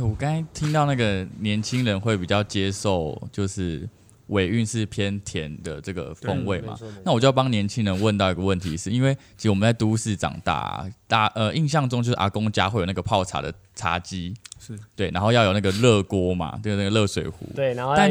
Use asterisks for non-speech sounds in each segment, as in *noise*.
哎，我刚才听到那个年轻人会比较接受，就是尾韵是偏甜的这个风味嘛。那我就要帮年轻人问到一个问题是，是因为其实我们在都市长大，大呃印象中就是阿公家会有那个泡茶的茶几，是对，然后要有那个热锅嘛，对那个热水壶，对，然后但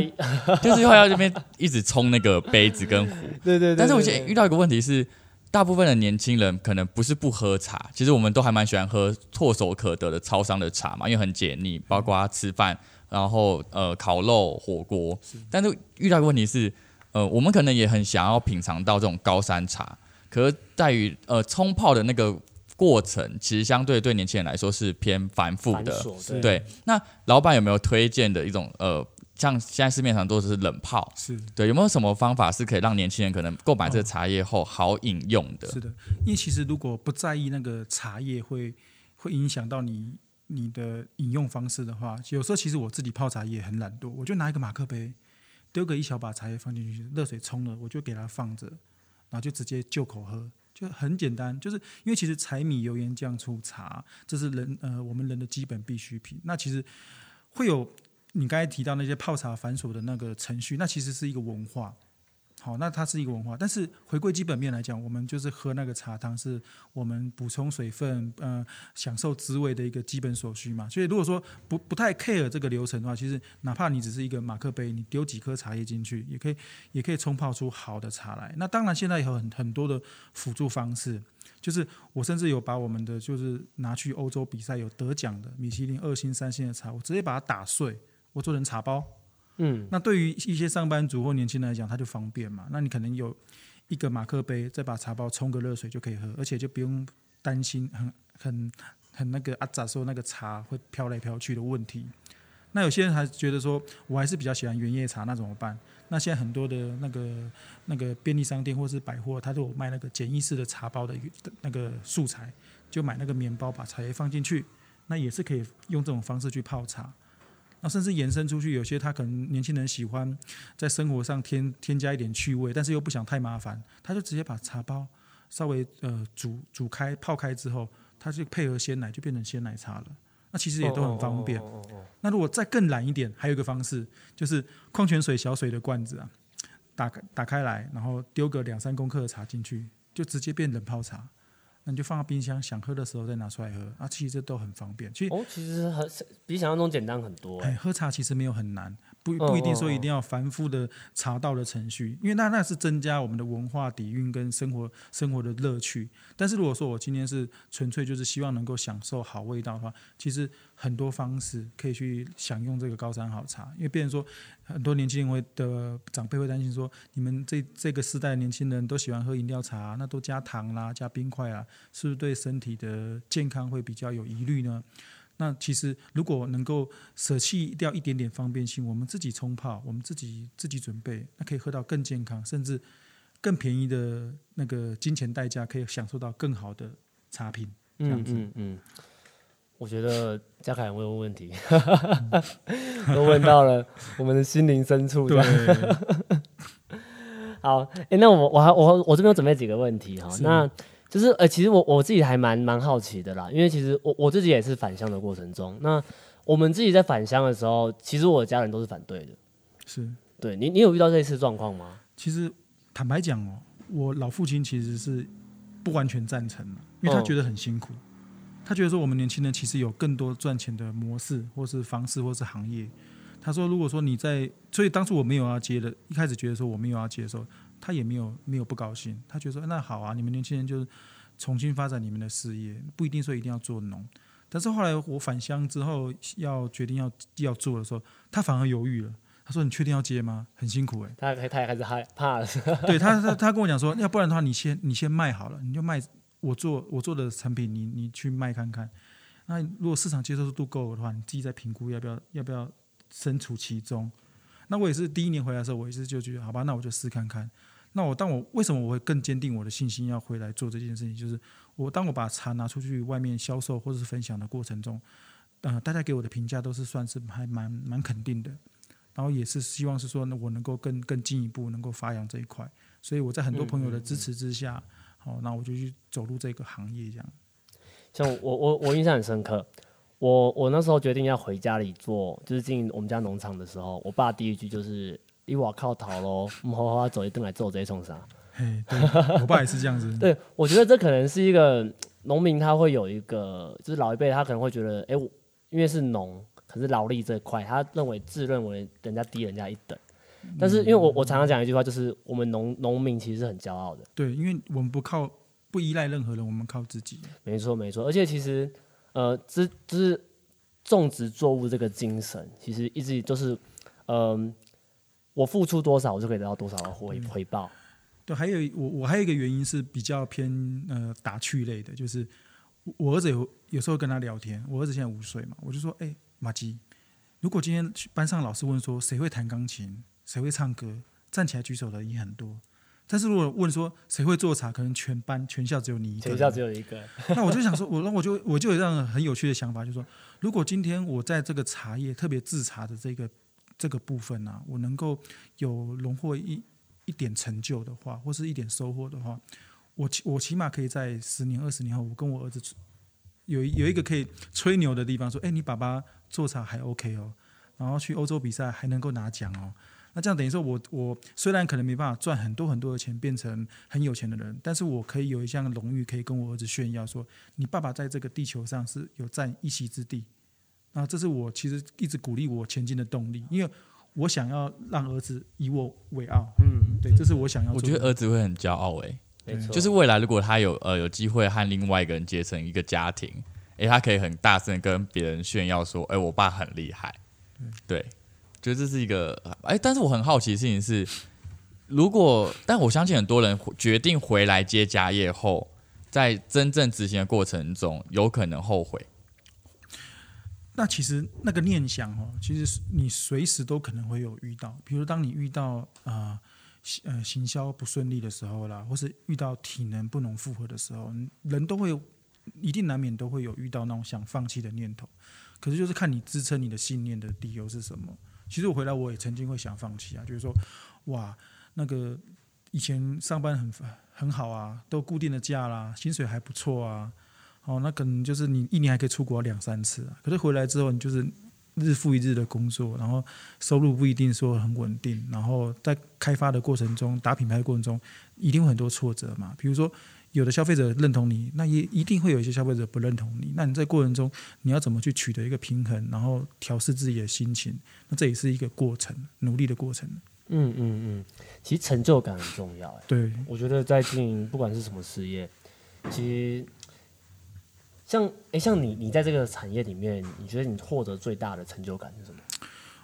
就是会要这边一直冲那个杯子跟壶，*laughs* 对对对，对。但是我现在遇到一个问题是。大部分的年轻人可能不是不喝茶，其实我们都还蛮喜欢喝唾手可得的超商的茶嘛，因为很解腻，包括吃饭，然后呃烤肉、火锅。但是遇到一个问题是，呃，我们可能也很想要品尝到这种高山茶，可是在于呃冲泡的那个过程，其实相对对年轻人来说是偏繁复的。对，对，那老板有没有推荐的一种呃？像现在市面上都是冷泡，是对，有没有什么方法是可以让年轻人可能购买这个茶叶后好饮用的？是的，因为其实如果不在意那个茶叶会会影响到你你的饮用方式的话，有时候其实我自己泡茶也很懒惰，我就拿一个马克杯，丢个一小把茶叶放进去，热水冲了，我就给它放着，然后就直接就口喝，就很简单。就是因为其实柴米油盐酱醋茶，这是人呃我们人的基本必需品，那其实会有。你刚才提到那些泡茶繁琐的那个程序，那其实是一个文化，好，那它是一个文化。但是回归基本面来讲，我们就是喝那个茶汤，是我们补充水分、呃，享受滋味的一个基本所需嘛。所以如果说不不太 care 这个流程的话，其实哪怕你只是一个马克杯，你丢几颗茶叶进去，也可以也可以冲泡出好的茶来。那当然现在有很很多的辅助方式，就是我甚至有把我们的就是拿去欧洲比赛有得奖的米其林二星、三星的茶，我直接把它打碎。我做成茶包，嗯，那对于一些上班族或年轻人来讲，他就方便嘛。那你可能有一个马克杯，再把茶包冲个热水就可以喝，而且就不用担心很很很那个阿杂说那个茶会飘来飘去的问题。那有些人还觉得说，我还是比较喜欢原叶茶，那怎么办？那现在很多的那个那个便利商店或是百货，它都有卖那个简易式的茶包的那个素材，就买那个面包，把茶叶放进去，那也是可以用这种方式去泡茶。那甚至延伸出去，有些他可能年轻人喜欢在生活上添添加一点趣味，但是又不想太麻烦，他就直接把茶包稍微呃煮煮开泡开之后，他就配合鲜奶就变成鲜奶茶了。那其实也都很方便。那如果再更懒一点，还有一个方式就是矿泉水小水的罐子啊，打开打开来，然后丢个两三公克的茶进去，就直接变冷泡茶。你就放到冰箱，想喝的时候再拿出来喝啊，其实这都很方便。其实哦，其实很比想象中简单很多。哎，喝茶其实没有很难。不不一定说一定要繁复的茶道的程序，因为那那是增加我们的文化底蕴跟生活生活的乐趣。但是如果说我今天是纯粹就是希望能够享受好味道的话，其实很多方式可以去享用这个高山好茶。因为变成说很多年轻人会的长辈会担心说，你们这这个世代年轻人都喜欢喝饮料茶，那都加糖啦、加冰块啊，是不是对身体的健康会比较有疑虑呢？那其实，如果能够舍弃掉一点点方便性，我们自己冲泡，我们自己自己准备，那可以喝到更健康，甚至更便宜的那个金钱代价，可以享受到更好的茶品。这样子，嗯嗯，嗯，我觉得嘉凯会问问题，*laughs* 都问到了我们的心灵深处。对，*laughs* 好，哎、欸，那我我还我我这边有准备几个问题哈，那。就是呃，其实我我自己还蛮蛮好奇的啦，因为其实我我自己也是返乡的过程中，那我们自己在返乡的时候，其实我的家人都是反对的。是，对你你有遇到类似状况吗？其实坦白讲哦，我老父亲其实是不完全赞成的，因为他觉得很辛苦，他觉得说我们年轻人其实有更多赚钱的模式，或是方式，或是行业。他说，如果说你在，所以当初我没有要接的，一开始觉得说我没有要接的时候。他也没有没有不高兴，他觉得说那好啊，你们年轻人就是重新发展你们的事业，不一定说一定要做农。但是后来我返乡之后要决定要要做的时候，他反而犹豫了。他说：“你确定要接吗？很辛苦哎、欸。”他他也开始害怕了。对他他他跟我讲说，要不然的话，你先你先卖好了，你就卖我做我做的产品，你你去卖看看。那如果市场接受度够的话，你自己再评估要不要要不要身处其中。那我也是第一年回来的时候，我也是就觉得好吧，那我就试看看。那我当我为什么我会更坚定我的信心要回来做这件事情？就是我当我把茶拿出去外面销售或者是分享的过程中，呃，大家给我的评价都是算是还蛮蛮肯定的，然后也是希望是说呢，我能够更更进一步能够发扬这一块。所以我在很多朋友的支持之下，好、嗯嗯嗯，那我就去走入这个行业这样。像我我我印象很深刻，我我那时候决定要回家里做，就是进我们家农场的时候，我爸第一句就是：“你我靠逃喽，我们好好走一顿来做这些冲啥？”嘿，对，我爸也是这样子。*laughs* 对，我觉得这可能是一个农民，他会有一个，就是老一辈他可能会觉得，哎，我因为是农，可是劳力这块，他认为自认为人家低人家一等。但是因为我我常常讲一句话，就是我们农农民其实是很骄傲的。对，因为我们不靠不依赖任何人，我们靠自己。没错没错，而且其实。呃，这就是种植作物这个精神，其实一直就是，嗯、呃，我付出多少，我就可以得到多少的回回报。对，还有我我还有一个原因是比较偏呃打趣类的，就是我儿子有有时候跟他聊天，我儿子现在五岁嘛，我就说，哎，马吉，如果今天班上老师问说谁会弹钢琴，谁会唱歌，站起来举手的也很多。但是如果问说谁会做茶，可能全班全校只有你一个。全校只有一个。*laughs* 那我就想说，我那我就我就有这样很有趣的想法，就是说，如果今天我在这个茶叶特别制茶的这个这个部分啊，我能够有荣获一一点成就的话，或是一点收获的话，我起我起码可以在十年二十年后，我跟我儿子有有一个可以吹牛的地方，说，哎，你爸爸做茶还 OK 哦，然后去欧洲比赛还能够拿奖哦。那这样等于说我，我我虽然可能没办法赚很多很多的钱，变成很有钱的人，但是我可以有一项荣誉，可以跟我儿子炫耀说，你爸爸在这个地球上是有占一席之地。那这是我其实一直鼓励我前进的动力，因为我想要让儿子以我为傲。嗯，对，这是我想要。我觉得儿子会很骄傲诶，没错，就是未来如果他有呃有机会和另外一个人结成一个家庭，诶，他可以很大声跟别人炫耀说，诶，我爸很厉害。对。觉得这是一个哎，但是我很好奇的事情是，如果但我相信很多人决定回来接家业后，在真正执行的过程中，有可能后悔。那其实那个念想哦，其实你随时都可能会有遇到，比如当你遇到啊呃行销不顺利的时候啦，或是遇到体能不能负荷的时候，人都会一定难免都会有遇到那种想放弃的念头。可是就是看你支撑你的信念的理由是什么。其实我回来，我也曾经会想放弃啊，就是说，哇，那个以前上班很很好啊，都固定的假啦，薪水还不错啊，哦，那可能就是你一年还可以出国两三次啊。可是回来之后，你就是日复一日的工作，然后收入不一定说很稳定，然后在开发的过程中，打品牌的过程中，一定会很多挫折嘛，比如说。有的消费者认同你，那也一定会有一些消费者不认同你。那你在过程中，你要怎么去取得一个平衡，然后调试自己的心情？那这也是一个过程，努力的过程。嗯嗯嗯，其实成就感很重要。对，我觉得在经营不管是什么事业，其实像诶，像你，你在这个产业里面，你觉得你获得最大的成就感是什么？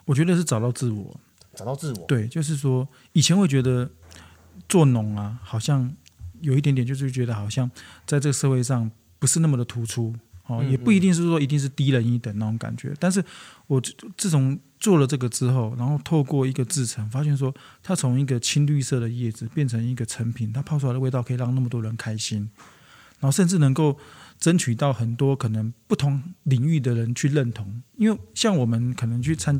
我觉得是找到自我，找到自我。对，就是说以前会觉得做农啊，好像。有一点点，就是觉得好像在这个社会上不是那么的突出哦，也不一定是说一定是低人一等那种感觉。但是我自从做了这个之后，然后透过一个制成，发现说它从一个青绿色的叶子变成一个成品，它泡出来的味道可以让那么多人开心，然后甚至能够争取到很多可能不同领域的人去认同。因为像我们可能去参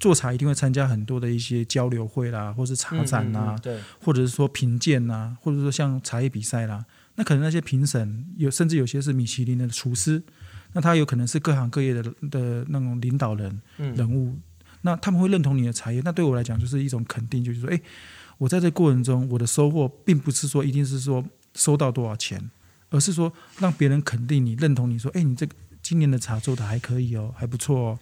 做茶一定会参加很多的一些交流会啦，或是茶展啦，对，或者是说评鉴呐，或者说像茶叶比赛啦，那可能那些评审有，甚至有些是米其林的厨师，那他有可能是各行各业的的那种领导人人物，那他们会认同你的茶叶，那对我来讲就是一种肯定，就是说，哎，我在这过程中我的收获，并不是说一定是说收到多少钱，而是说让别人肯定你、认同你说，哎，你这个今年的茶做的还可以哦，还不错哦。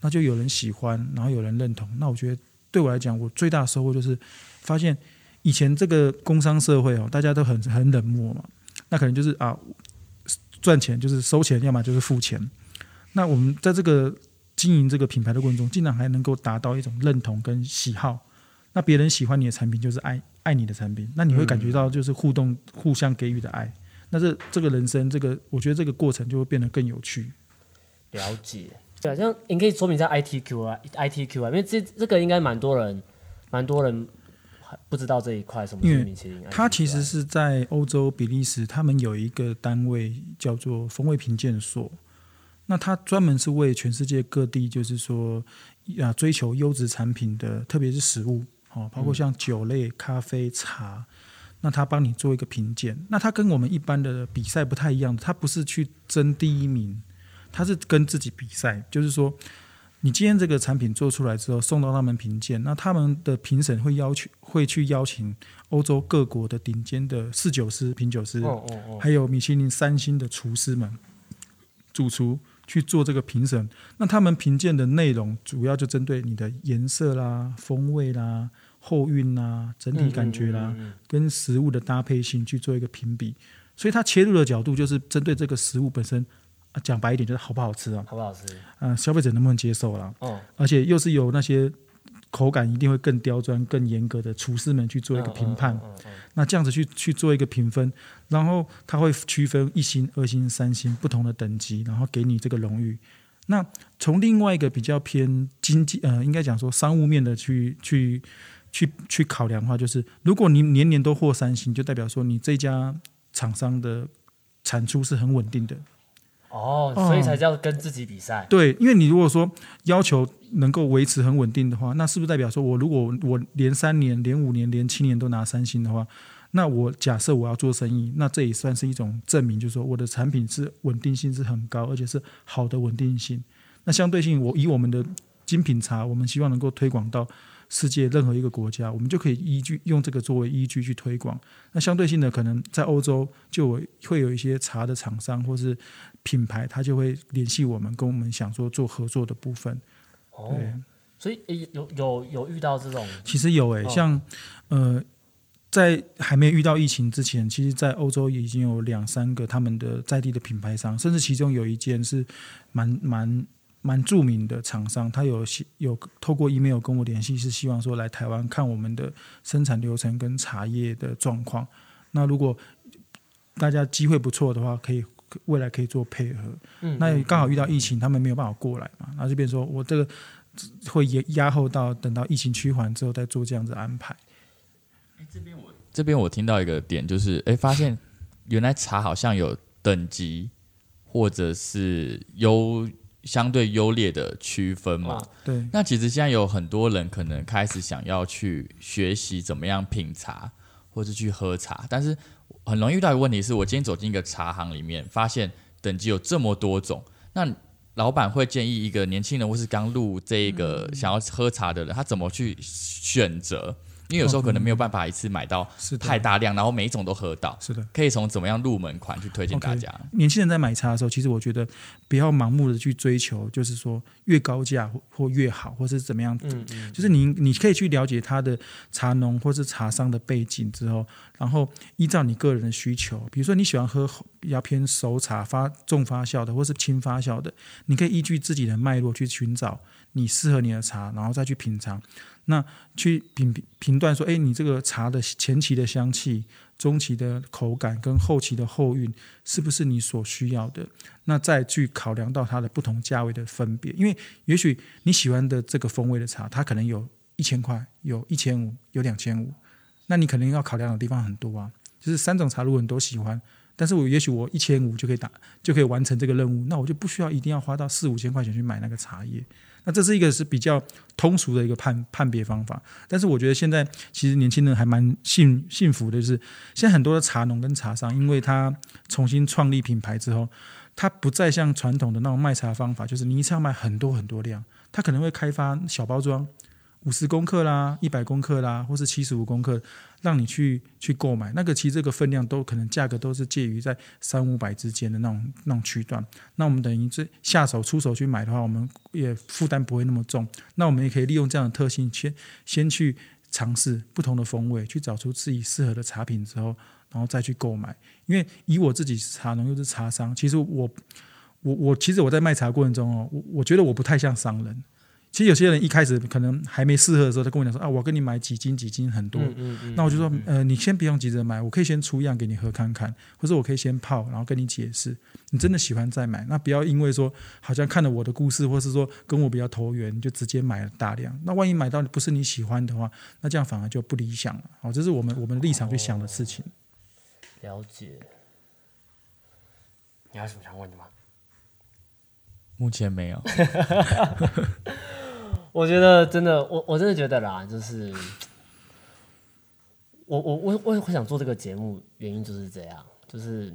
那就有人喜欢，然后有人认同。那我觉得对我来讲，我最大的收获就是发现以前这个工商社会哦，大家都很很冷漠嘛。那可能就是啊，赚钱就是收钱，要么就是付钱。那我们在这个经营这个品牌的过程中，竟然还能够达到一种认同跟喜好。那别人喜欢你的产品，就是爱爱你的产品。那你会感觉到就是互动、互相给予的爱。那这这个人生，这个我觉得这个过程就会变得更有趣。了解。对，像你可以说明一下 ITQ 啊，ITQ 啊，因为这这个应该蛮多人，蛮多人还不知道这一块什么是米其林。它其实是在欧洲比利时，他们有一个单位叫做风味评鉴所，那它专门是为全世界各地，就是说啊追求优质产品的，特别是食物，哦，包括像酒类、咖啡、茶，那他帮你做一个评鉴。那它跟我们一般的比赛不太一样，它不是去争第一名。它是跟自己比赛，就是说。你今天这个产品做出来之后，送到他们评鉴，那他们的评审会要求会去邀请欧洲各国的顶尖的侍酒师、品酒师，哦哦哦，还有米其林三星的厨师们、主厨去做这个评审。那他们评鉴的内容主要就针对你的颜色啦、风味啦、后韵啦、整体感觉啦，嗯嗯嗯嗯，跟食物的搭配性去做一个评比。所以它切入的角度就是针对这个食物本身。讲白一点，就是好不好吃啊？好不好吃？嗯、呃，消费者能不能接受啦？哦，而且又是由那些口感一定会更刁钻、更严格的厨师们去做一个评判。嗯嗯嗯嗯、那这样子去去做一个评分，然后他会区分一星、二星、三星不同的等级，然后给你这个荣誉。那从另外一个比较偏经济，呃，应该讲说商务面的去去去去考量的话，就是如果你年年都获三星，就代表说你这家厂商的产出是很稳定的。哦，所以才叫跟自己比赛。嗯。对，因为你如果说要求能够维持很稳定的话，那是不是代表说我如果我连三年、连五年、连七年都拿三星的话，那我假设我要做生意，那这也算是一种证明，就是说我的产品是稳定性是很高，而且是好的稳定性。那相对性，我以我们的精品茶，我们希望能够推广到。世界任何一个国家，我们就可以依据用这个作为依据去推广。那相对性的，可能在欧洲就会有一些茶的厂商或是品牌，他就会联系我们，跟我们想说做合作的部分。所以有有有遇到这种？其实有诶、欸，哦、像呃，在还没遇到疫情之前，其实，在欧洲已经有两三个他们的在地的品牌商，甚至其中有一间是蛮蛮。蛮著名的厂商，他有有透过 email 跟我联系，是希望说来台湾看我们的生产流程跟茶叶的状况。那如果大家机会不错的话，可以未来可以做配合。嗯，那刚好遇到疫情，他们没有办法过来嘛，那这边说我这个会压压后到等到疫情趋缓之后再做这样子安排。欸、这边我这边我听到一个点，就是哎、欸，发现原来茶好像有等级或者是优。相对优劣的区分嘛，对。那其实现在有很多人可能开始想要去学习怎么样品茶，或者去喝茶，但是很容易遇到一个问题是，我今天走进一个茶行里面，发现等级有这么多种，那老板会建议一个年轻人或是刚入这个想要喝茶的人，他怎么去选择？因为有时候可能没有办法一次买到太大量，然后每一种都喝到。是的，可以从怎么样入门款去推荐大家。Okay, 年轻人在买茶的时候，其实我觉得不要盲目的去追求，就是说越高价或越好，或是怎么样。嗯嗯。就是你你可以去了解他的茶农或是茶商的背景之后，然后依照你个人的需求，比如说你喜欢喝比较偏熟茶、发重发酵的，或是轻发酵的，你可以依据自己的脉络去寻找你适合你的茶，然后再去品尝。那去评评断说，哎，你这个茶的前期的香气、中期的口感跟后期的后韵，是不是你所需要的？那再去考量到它的不同价位的分别，因为也许你喜欢的这个风味的茶，它可能有一千块，有一千五，有两千五，那你可能要考量的地方很多啊。就是三种茶，如果你都喜欢，但是我也许我一千五就可以打，就可以完成这个任务，那我就不需要一定要花到四五千块钱去买那个茶叶。那这是一个是比较通俗的一个判判别方法，但是我觉得现在其实年轻人还蛮幸幸福的，就是现在很多的茶农跟茶商，因为他重新创立品牌之后，他不再像传统的那种卖茶方法，就是你一次要卖很多很多量，他可能会开发小包装。五十公克啦，一百公克啦，或是七十五公克，让你去去购买。那个其实这个分量都可能价格都是介于在三五百之间的那种那种区段。那我们等于这下手出手去买的话，我们也负担不会那么重。那我们也可以利用这样的特性，先先去尝试不同的风味，去找出自己适合的茶品之后，然后再去购买。因为以我自己是茶农又是茶商，其实我我我其实我在卖茶过程中哦，我我觉得我不太像商人。其实有些人一开始可能还没适合的时候，他跟我讲说啊，我跟你买几斤几斤很多，嗯嗯嗯、那我就说呃，你先不用急着买，我可以先出样给你喝看看，或者我可以先泡，然后跟你解释，你真的喜欢再买，那不要因为说好像看了我的故事，或是说跟我比较投缘，你就直接买了大量，那万一买到不是你喜欢的话，那这样反而就不理想了。好，这是我们我们的立场去想的事情。哦、了解。你还有什么想问的吗？目前没有。*laughs* 我觉得真的，我我真的觉得啦，就是我我我我会想做这个节目，原因就是这样，就是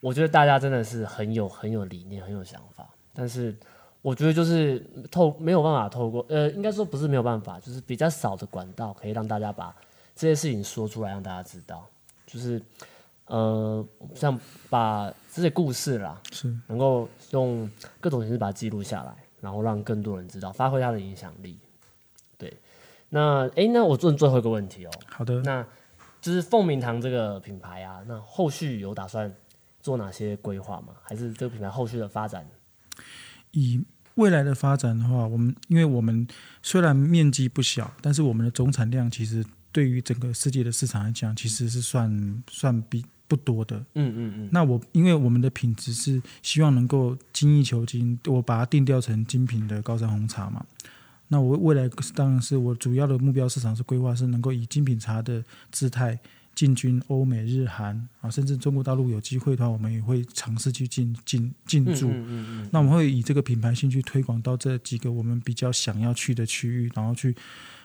我觉得大家真的是很有很有理念，很有想法，但是我觉得就是透没有办法透过，呃，应该说不是没有办法，就是比较少的管道可以让大家把这些事情说出来，让大家知道，就是呃，像把这些故事啦，是。能够用各种形式把它记录下来，然后让更多人知道，发挥它的影响力。对，那哎，那我问最后一个问题哦。好的，那就是凤鸣堂这个品牌啊，那后续有打算做哪些规划吗？还是这个品牌后续的发展？以未来的发展的话，我们因为我们虽然面积不小，但是我们的总产量其实对于整个世界的市场来讲，其实是算算比不多的。嗯嗯嗯。那我因为我们的品质是希望能够精益求精，我把它定调成精品的高山红茶嘛。那我未来当然是我主要的目标市场是规划是能够以精品茶的姿态。进军欧美日韩啊，甚至中国大陆有机会的话，我们也会尝试去进进进驻。嗯嗯嗯、那我们会以这个品牌性去推广到这几个我们比较想要去的区域，然后去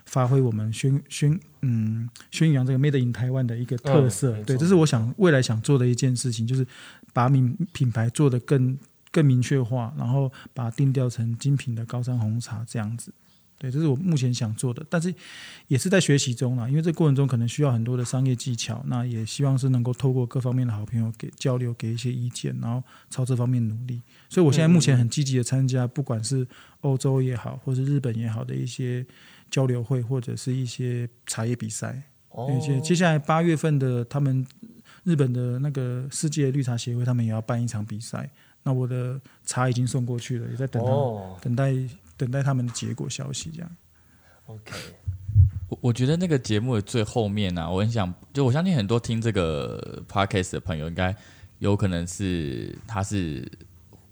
发挥我们宣宣嗯宣扬这个 Made in 台湾的一个特色。嗯、对，这是我想未来想做的一件事情，就是把品品牌做得更更明确化，然后把它定调成精品的高山红茶这样子。对，这是我目前想做的，但是也是在学习中啦。因为这过程中可能需要很多的商业技巧，那也希望是能够透过各方面的好朋友给交流，给一些意见，然后朝这方面努力。所以我现在目前很积极的参加，不管是欧洲也好，或是日本也好的一些交流会，或者是一些茶叶比赛。而且接下来八月份的他们日本的那个世界绿茶协会，他们也要办一场比赛。那我的茶已经送过去了，也在等他等待。等待他们的结果消息，这样。OK，我我觉得那个节目的最后面呢、啊，我很想，就我相信很多听这个 Podcast 的朋友，应该有可能是他是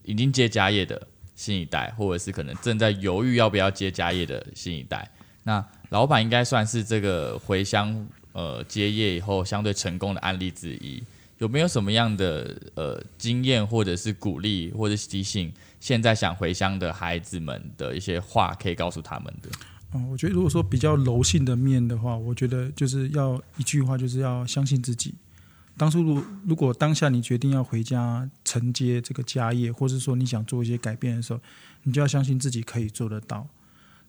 已经接家业的新一代，或者是可能正在犹豫要不要接家业的新一代。那老板应该算是这个回乡呃接业以后相对成功的案例之一。有没有什么样的呃经验，或者是鼓励，或者是提醒？现在想回乡的孩子们的一些话，可以告诉他们的。嗯，我觉得如果说比较柔性的面的话，我觉得就是要一句话，就是要相信自己。当初如如果当下你决定要回家承接这个家业，或是说你想做一些改变的时候，你就要相信自己可以做得到。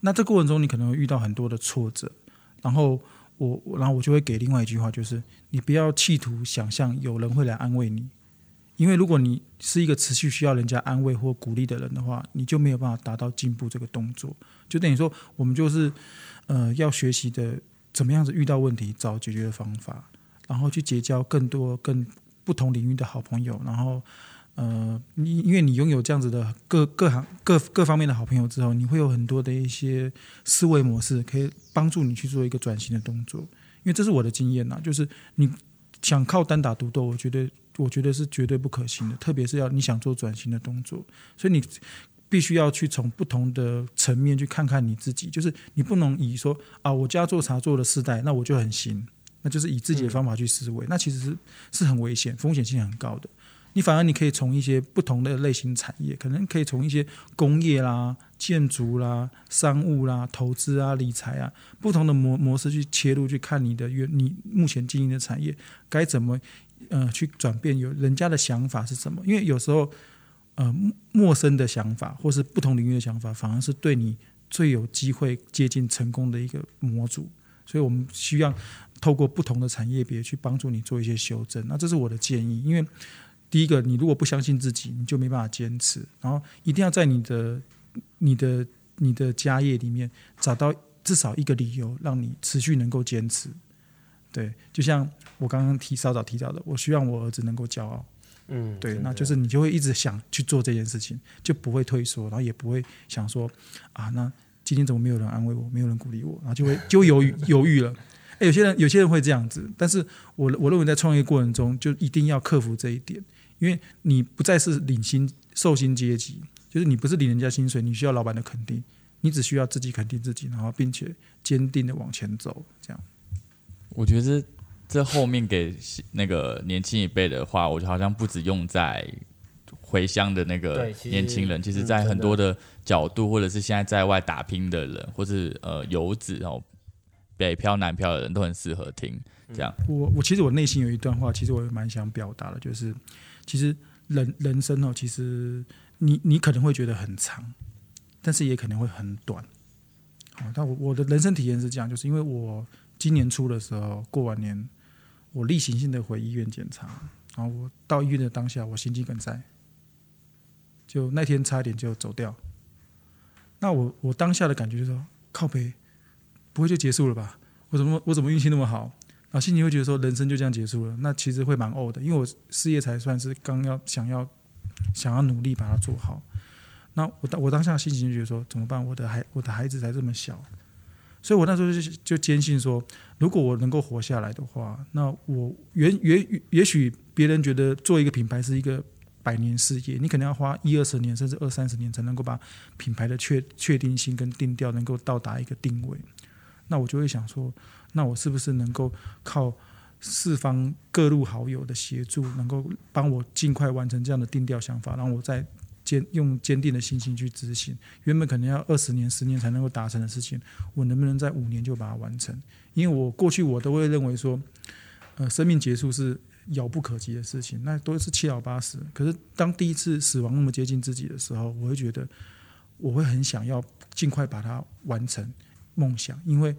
那这过程中你可能会遇到很多的挫折，然后我然后我就会给另外一句话，就是你不要企图想象有人会来安慰你。因为如果你是一个持续需要人家安慰或鼓励的人的话，你就没有办法达到进步这个动作。就等于说，我们就是呃要学习的怎么样子遇到问题找解决的方法，然后去结交更多更不同领域的好朋友。然后呃，你因为你拥有这样子的各各行各各方面的好朋友之后，你会有很多的一些思维模式可以帮助你去做一个转型的动作。因为这是我的经验呐，就是你想靠单打独斗，我觉得。我觉得是绝对不可行的，特别是要你想做转型的动作，所以你必须要去从不同的层面去看看你自己，就是你不能以说啊，我家做茶做了四代，那我就很行，那就是以自己的方法去思维，嗯、那其实是是很危险，风险性很高的。你反而你可以从一些不同的类型产业，可能可以从一些工业啦、建筑啦、商务啦、投资啊、理财啊，不同的模模式去切入，去看你的原你目前经营的产业该怎么。呃，去转变有人家的想法是什么？因为有时候，呃，陌生的想法或是不同领域的想法，反而是对你最有机会接近成功的一个模组。所以我们需要透过不同的产业别去帮助你做一些修正。那这是我的建议。因为第一个，你如果不相信自己，你就没办法坚持。然后一定要在你的、你的、你的家业里面找到至少一个理由，让你持续能够坚持。对，就像我刚刚提稍早提到的，我希望我儿子能够骄傲。嗯，对，那就是你就会一直想去做这件事情，就不会退缩，然后也不会想说啊，那今天怎么没有人安慰我，没有人鼓励我，然后就会 *laughs* 就犹豫犹豫了。哎，有些人有些人会这样子，但是我我认为在创业过程中就一定要克服这一点，因为你不再是领薪受薪阶级，就是你不是领人家薪水，你需要老板的肯定，你只需要自己肯定自己，然后并且坚定的往前走，这样。我觉得这这后面给那个年轻一辈的话，我觉得好像不止用在回乡的那个年轻人，其实，在很多的角度，或者是现在在外打拼的人，或是呃游子，哦北漂南漂的人都很适合听。这样，我我其实我内心有一段话，其实我也蛮想表达的，就是其实人人生哦，其实你你可能会觉得很长，但是也可能会很短。好，但我我的人生体验是这样，就是因为我今年初的时候过完年，我例行性的回医院检查，然后我到医院的当下，我心肌梗塞，就那天差一点就走掉。那我我当下的感觉就是说，靠北，不会就结束了吧？我怎么我怎么运气那么好？啊，心情会觉得说人生就这样结束了，那其实会蛮呕的，因为我事业才算是刚要想要想要努力把它做好。那我当我当下心情就觉得说怎么办？我的孩我的孩子才这么小，所以我那时候就就坚信说，如果我能够活下来的话，那我原也也许别人觉得做一个品牌是一个百年事业，你可能要花一二十年甚至二三十年才能够把品牌的确确定性跟定调能够到达一个定位。那我就会想说。那我是不是能够靠四方各路好友的协助，能够帮我尽快完成这样的定调想法，然后我再坚用坚定的信心去执行。原本可能要二十年、十年才能够达成的事情，我能不能在五年就把它完成？因为我过去我都会认为说，呃，生命结束是遥不可及的事情，那都是七老八十。可是当第一次死亡那么接近自己的时候，我会觉得我会很想要尽快把它完成梦想，因为。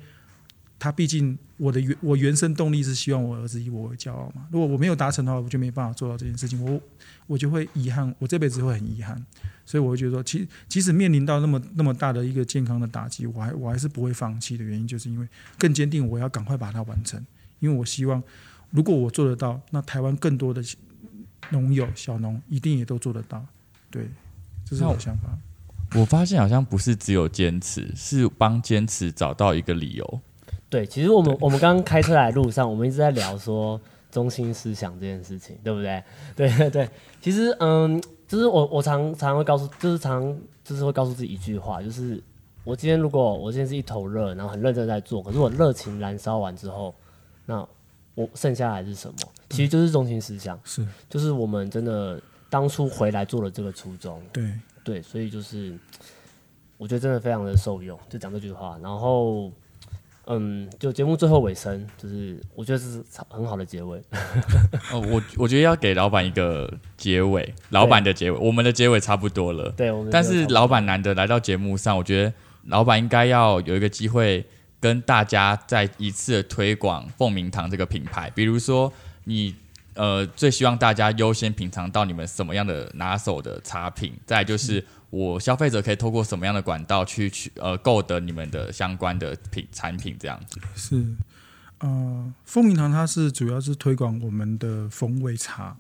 他毕竟我的原我原生动力是希望我儿子以我为骄傲嘛。如果我没有达成的话，我就没办法做到这件事情。我我就会遗憾，我这辈子会很遗憾。所以我会觉得说，其即使面临到那么那么大的一个健康的打击，我还我还是不会放弃的原因，就是因为更坚定我要赶快把它完成。因为我希望，如果我做得到，那台湾更多的农友小农一定也都做得到。对，这是我的想法。我发现好像不是只有坚持，是帮坚持找到一个理由。对，其实我们我们刚刚开车来的路上，我们一直在聊说中心思想这件事情，对不对？*laughs* 对对对，其实嗯，就是我我常常会告诉，就是常就是会告诉自己一句话，就是我今天如果我今天是一头热，然后很认真在做，可是我热情燃烧完之后，那我剩下来是什么？其实就是中心思想，是就是我们真的当初回来做了这个初衷，对对，所以就是我觉得真的非常的受用，就讲这句话，然后。嗯，就节目最后尾声，就是我觉得是很好的结尾。*laughs* 哦，我我觉得要给老板一个结尾，老板的结尾，我们的结尾差不多了。对，我们但是老板难得来到节目上，我觉得老板应该要有一个机会跟大家再一次的推广凤鸣堂这个品牌。比如说，你呃最希望大家优先品尝到你们什么样的拿手的茶品？再就是。我消费者可以透过什么样的管道去去呃购得你们的相关的品产品这样子？是，呃，凤鸣堂它是主要是推广我们的风味茶。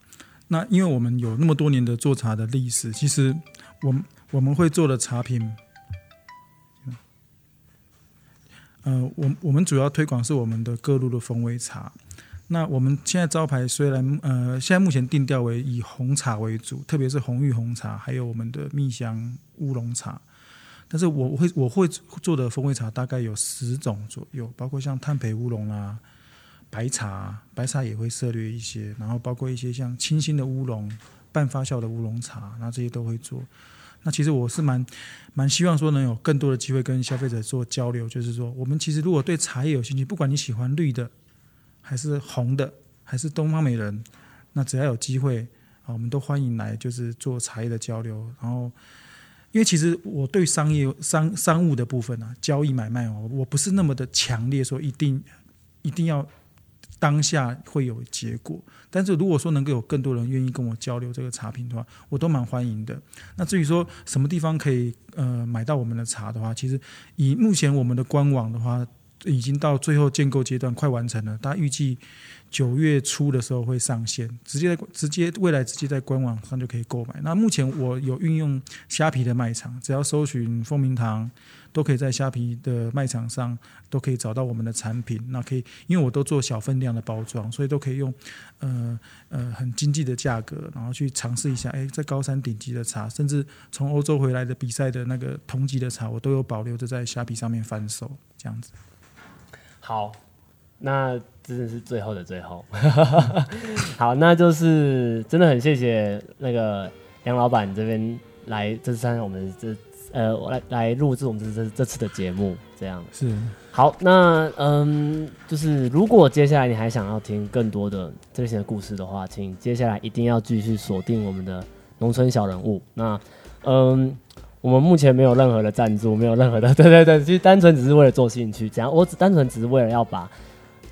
那因为我们有那么多年的做茶的历史，其实我们我们会做的茶品，呃，我我们主要推广是我们的各路的风味茶。那我们现在招牌虽然呃，现在目前定调为以红茶为主，特别是红玉红茶，还有我们的蜜香乌龙茶。但是我会我会做的风味茶大概有十种左右，包括像炭焙乌龙啊、白茶，白茶也会涉猎一些，然后包括一些像清新的乌龙、半发酵的乌龙茶，那这些都会做。那其实我是蛮蛮希望说能有更多的机会跟消费者做交流，就是说我们其实如果对茶叶有兴趣，不管你喜欢绿的。还是红的，还是东方美人，那只要有机会啊，我们都欢迎来，就是做茶叶的交流。然后，因为其实我对商业商商务的部分啊，交易买卖哦，我不是那么的强烈说一定一定要当下会有结果。但是如果说能够有更多人愿意跟我交流这个茶品的话，我都蛮欢迎的。那至于说什么地方可以呃买到我们的茶的话，其实以目前我们的官网的话。已经到最后建构阶段，快完成了。大家预计九月初的时候会上线，直接直接未来直接在官网上就可以购买。那目前我有运用虾皮的卖场，只要搜寻凤鸣堂，都可以在虾皮的卖场上都可以找到我们的产品。那可以，因为我都做小分量的包装，所以都可以用呃呃很经济的价格，然后去尝试一下。哎，在高山顶级的茶，甚至从欧洲回来的比赛的那个同级的茶，我都有保留着在虾皮上面贩售，这样子。好，那真的是最后的最后。*laughs* 好，那就是真的很谢谢那个杨老板这边来这次参加我们这呃，我来来录制我们这这这次的节目，这样是好。那嗯，就是如果接下来你还想要听更多的这类型的故事的话，请接下来一定要继续锁定我们的农村小人物。那嗯，我们目前没有任何的赞助，没有任何的，*laughs* 对对对，其实单纯只是为了做兴趣，这样我只单纯只是为了要把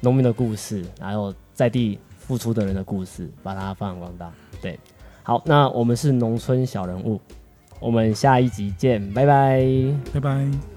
农民的故事，还有在地付出的人的故事，把它发扬光大。对，好，那我们是农村小人物。我们下一集见，拜拜，拜拜。